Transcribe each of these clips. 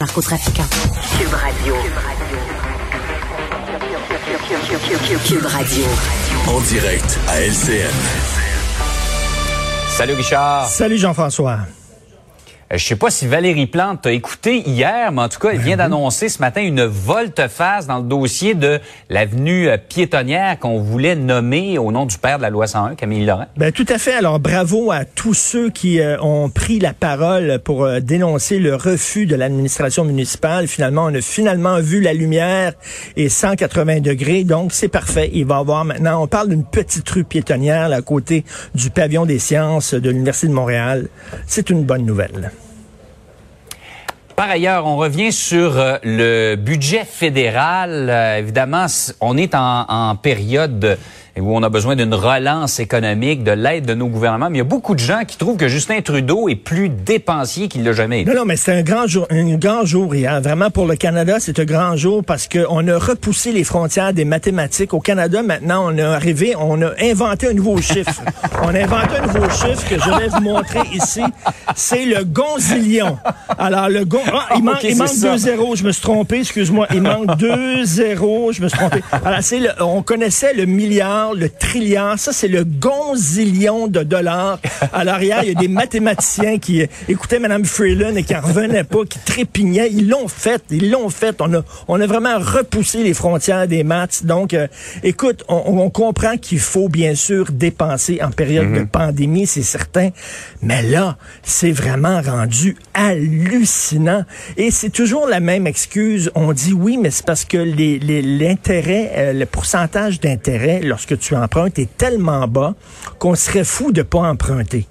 narcotrafiquants. Cube Radio. Cube Radio. En direct à LCN. Salut Richard. Salut Jean-François. Euh, Je sais pas si Valérie Plante t'a écouté hier, mais en tout cas, elle vient d'annoncer ce matin une volte-face dans le dossier de l'avenue euh, piétonnière qu'on voulait nommer au nom du père de la loi 101, Camille Laurent. Ben tout à fait. Alors bravo à tous ceux qui euh, ont pris la parole pour euh, dénoncer le refus de l'administration municipale. Finalement, on a finalement vu la lumière et 180 degrés. Donc c'est parfait. Il va y avoir maintenant. On parle d'une petite rue piétonnière là, à côté du pavillon des sciences de l'université de Montréal. C'est une bonne nouvelle. Par ailleurs, on revient sur euh, le budget fédéral. Euh, évidemment, on est en, en période de- où on a besoin d'une relance économique, de l'aide de nos gouvernements. Mais il y a beaucoup de gens qui trouvent que Justin Trudeau est plus dépensier qu'il l'a jamais été. Non, non, mais c'est un grand jour, un grand jour hier. Vraiment, pour le Canada, c'est un grand jour parce qu'on a repoussé les frontières des mathématiques. Au Canada, maintenant, on est arrivé, on a inventé un nouveau chiffre. on a inventé un nouveau chiffre que je vais vous montrer ici. C'est le gonzillion. Alors, le gon... Ah, il c'est manque ça. deux zéros. Je me suis trompé, excuse-moi. Il manque deux zéros. Je me suis trompé. Alors, c'est le, on connaissait le milliard, le trilliard. Ça, c'est le gonzillion de dollars. À l'arrière, il y a des mathématiciens qui écoutaient Mme Freeland et qui en revenaient pas, qui trépignaient. Ils l'ont fait. Ils l'ont fait. On a, on a vraiment repoussé les frontières des maths. Donc, euh, écoute, on, on comprend qu'il faut bien sûr dépenser en période de pandémie, c'est certain. Mais là, c'est vraiment rendu hallucinant. Et c'est toujours la même excuse. On dit oui, mais c'est parce que les- les- l'intérêt, euh, le pourcentage d'intérêt lorsque tu empruntes est tellement bas qu'on serait fou de pas emprunter.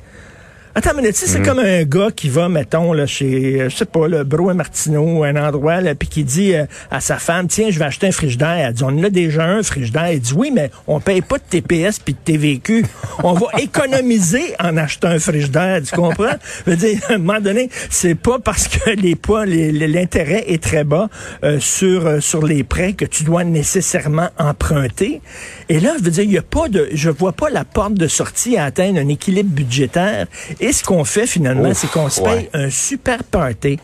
Attends, mais tu sais, c'est comme un gars qui va, mettons, là, chez, euh, je sais pas, le Bro et Martineau, un endroit, là, puis qui dit euh, à sa femme, tiens, je vais acheter un frigidaire. Elle dit, on en a déjà un frigidaire. Elle dit, oui, mais on paye pas de TPS puis de TVQ. On va économiser en achetant un frigidaire, tu comprends? Je veux dire, à un moment donné, c'est pas parce que les poids, l'intérêt est très bas euh, sur, euh, sur les prêts que tu dois nécessairement emprunter. Et là, je veux dire, il y a pas de, je vois pas la porte de sortie à atteindre un équilibre budgétaire. Et ce qu'on fait finalement, c'est qu'on se ouais. paye un super party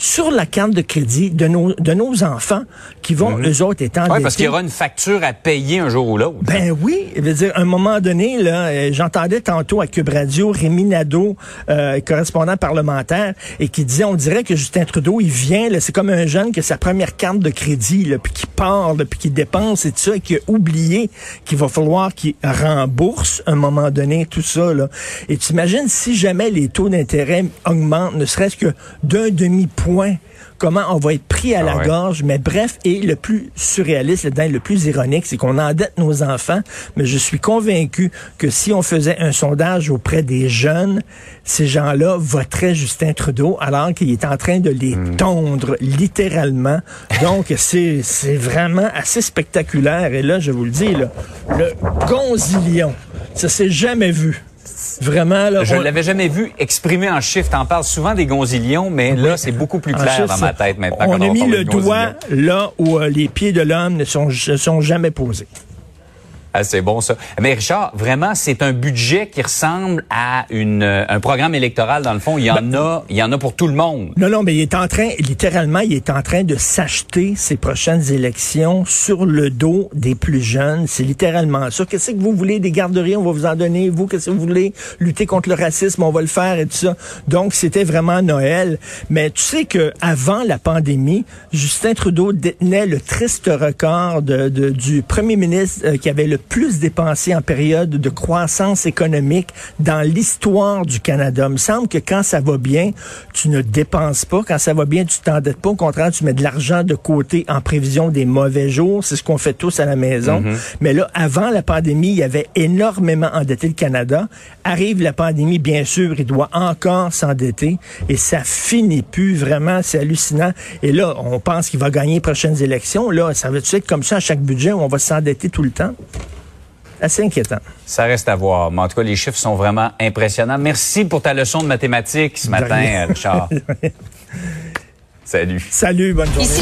sur la carte de crédit de nos, de nos enfants qui vont, eux autres, étant Oui, parce qu'il y aura une facture à payer un jour ou l'autre. ben oui, je veux dire, à un moment donné, là, euh, j'entendais tantôt à Cube Radio Rémi Nadeau, euh, correspondant parlementaire, et qui disait, on dirait que Justin Trudeau, il vient, là, c'est comme un jeune qui a sa première carte de crédit, là, puis qui part, là, puis qui dépense et tout ça, et qui a oublié qu'il va falloir qu'il rembourse à un moment donné tout ça. Là. Et tu imagines si jamais les taux d'intérêt augmentent, ne serait-ce que d'un demi-point, comment on va être pris à Ah la ouais. gorge, mais bref, et le plus surréaliste, là-dedans, le plus ironique, c'est qu'on endette nos enfants, mais je suis convaincu que si on faisait un sondage auprès des jeunes, ces gens-là voteraient Justin Trudeau alors qu'il est en train de les Hmm. tondre littéralement. Donc, c'est c'est vraiment assez spectaculaire. Et là, je vous le dis, là, le gonzillion, ça s'est jamais vu. Vraiment, là. Je on- ne l'avais jamais vu exprimé en chiffres. T'en parles souvent des gonzillions, mais là, c'est beaucoup plus clair dans ma tête maintenant. On quand a mis le doigt là où euh, les pieds de l'homme ne sont, se sont jamais posés. Ah, c'est bon ça. Mais Richard, vraiment, c'est un budget qui ressemble à une, euh, un programme électoral dans le fond. Il y en Ben, a, il y en a pour tout le monde. Non, non, mais il est en train, littéralement, il est en train de s'acheter ses prochaines élections sur le dos des plus jeunes. C'est littéralement ça. Qu'est-ce que vous voulez des garderies? On va vous en donner. Vous, qu'est-ce que vous voulez? Lutter contre le racisme, on va le faire et tout ça. Donc, c'était vraiment Noël. Mais tu sais que avant la pandémie, Justin Trudeau détenait le triste record de, de- du premier ministre euh, qui avait le plus dépensé en période de croissance économique dans l'histoire du Canada. Il me semble que quand ça va bien, tu ne dépenses pas. Quand ça va bien, tu t'endettes pas. Au contraire, tu mets de l'argent de côté en prévision des mauvais jours. C'est ce qu'on fait tous à la maison. Mais là, avant la pandémie, il y avait énormément endetté le Canada. Arrive la pandémie, bien sûr, il doit encore s'endetter et ça finit plus. Vraiment, c'est hallucinant. Et là, on pense qu'il va gagner les prochaines élections. Là, ça va-tu être comme ça à chaque budget? Où on va s'endetter tout le temps? Assez inquiétant. Ça reste à voir. Mais en tout cas, les chiffres sont vraiment impressionnants. Merci pour ta leçon de mathématiques ce matin. Richard. Salut. Salut, bonne journée. Ici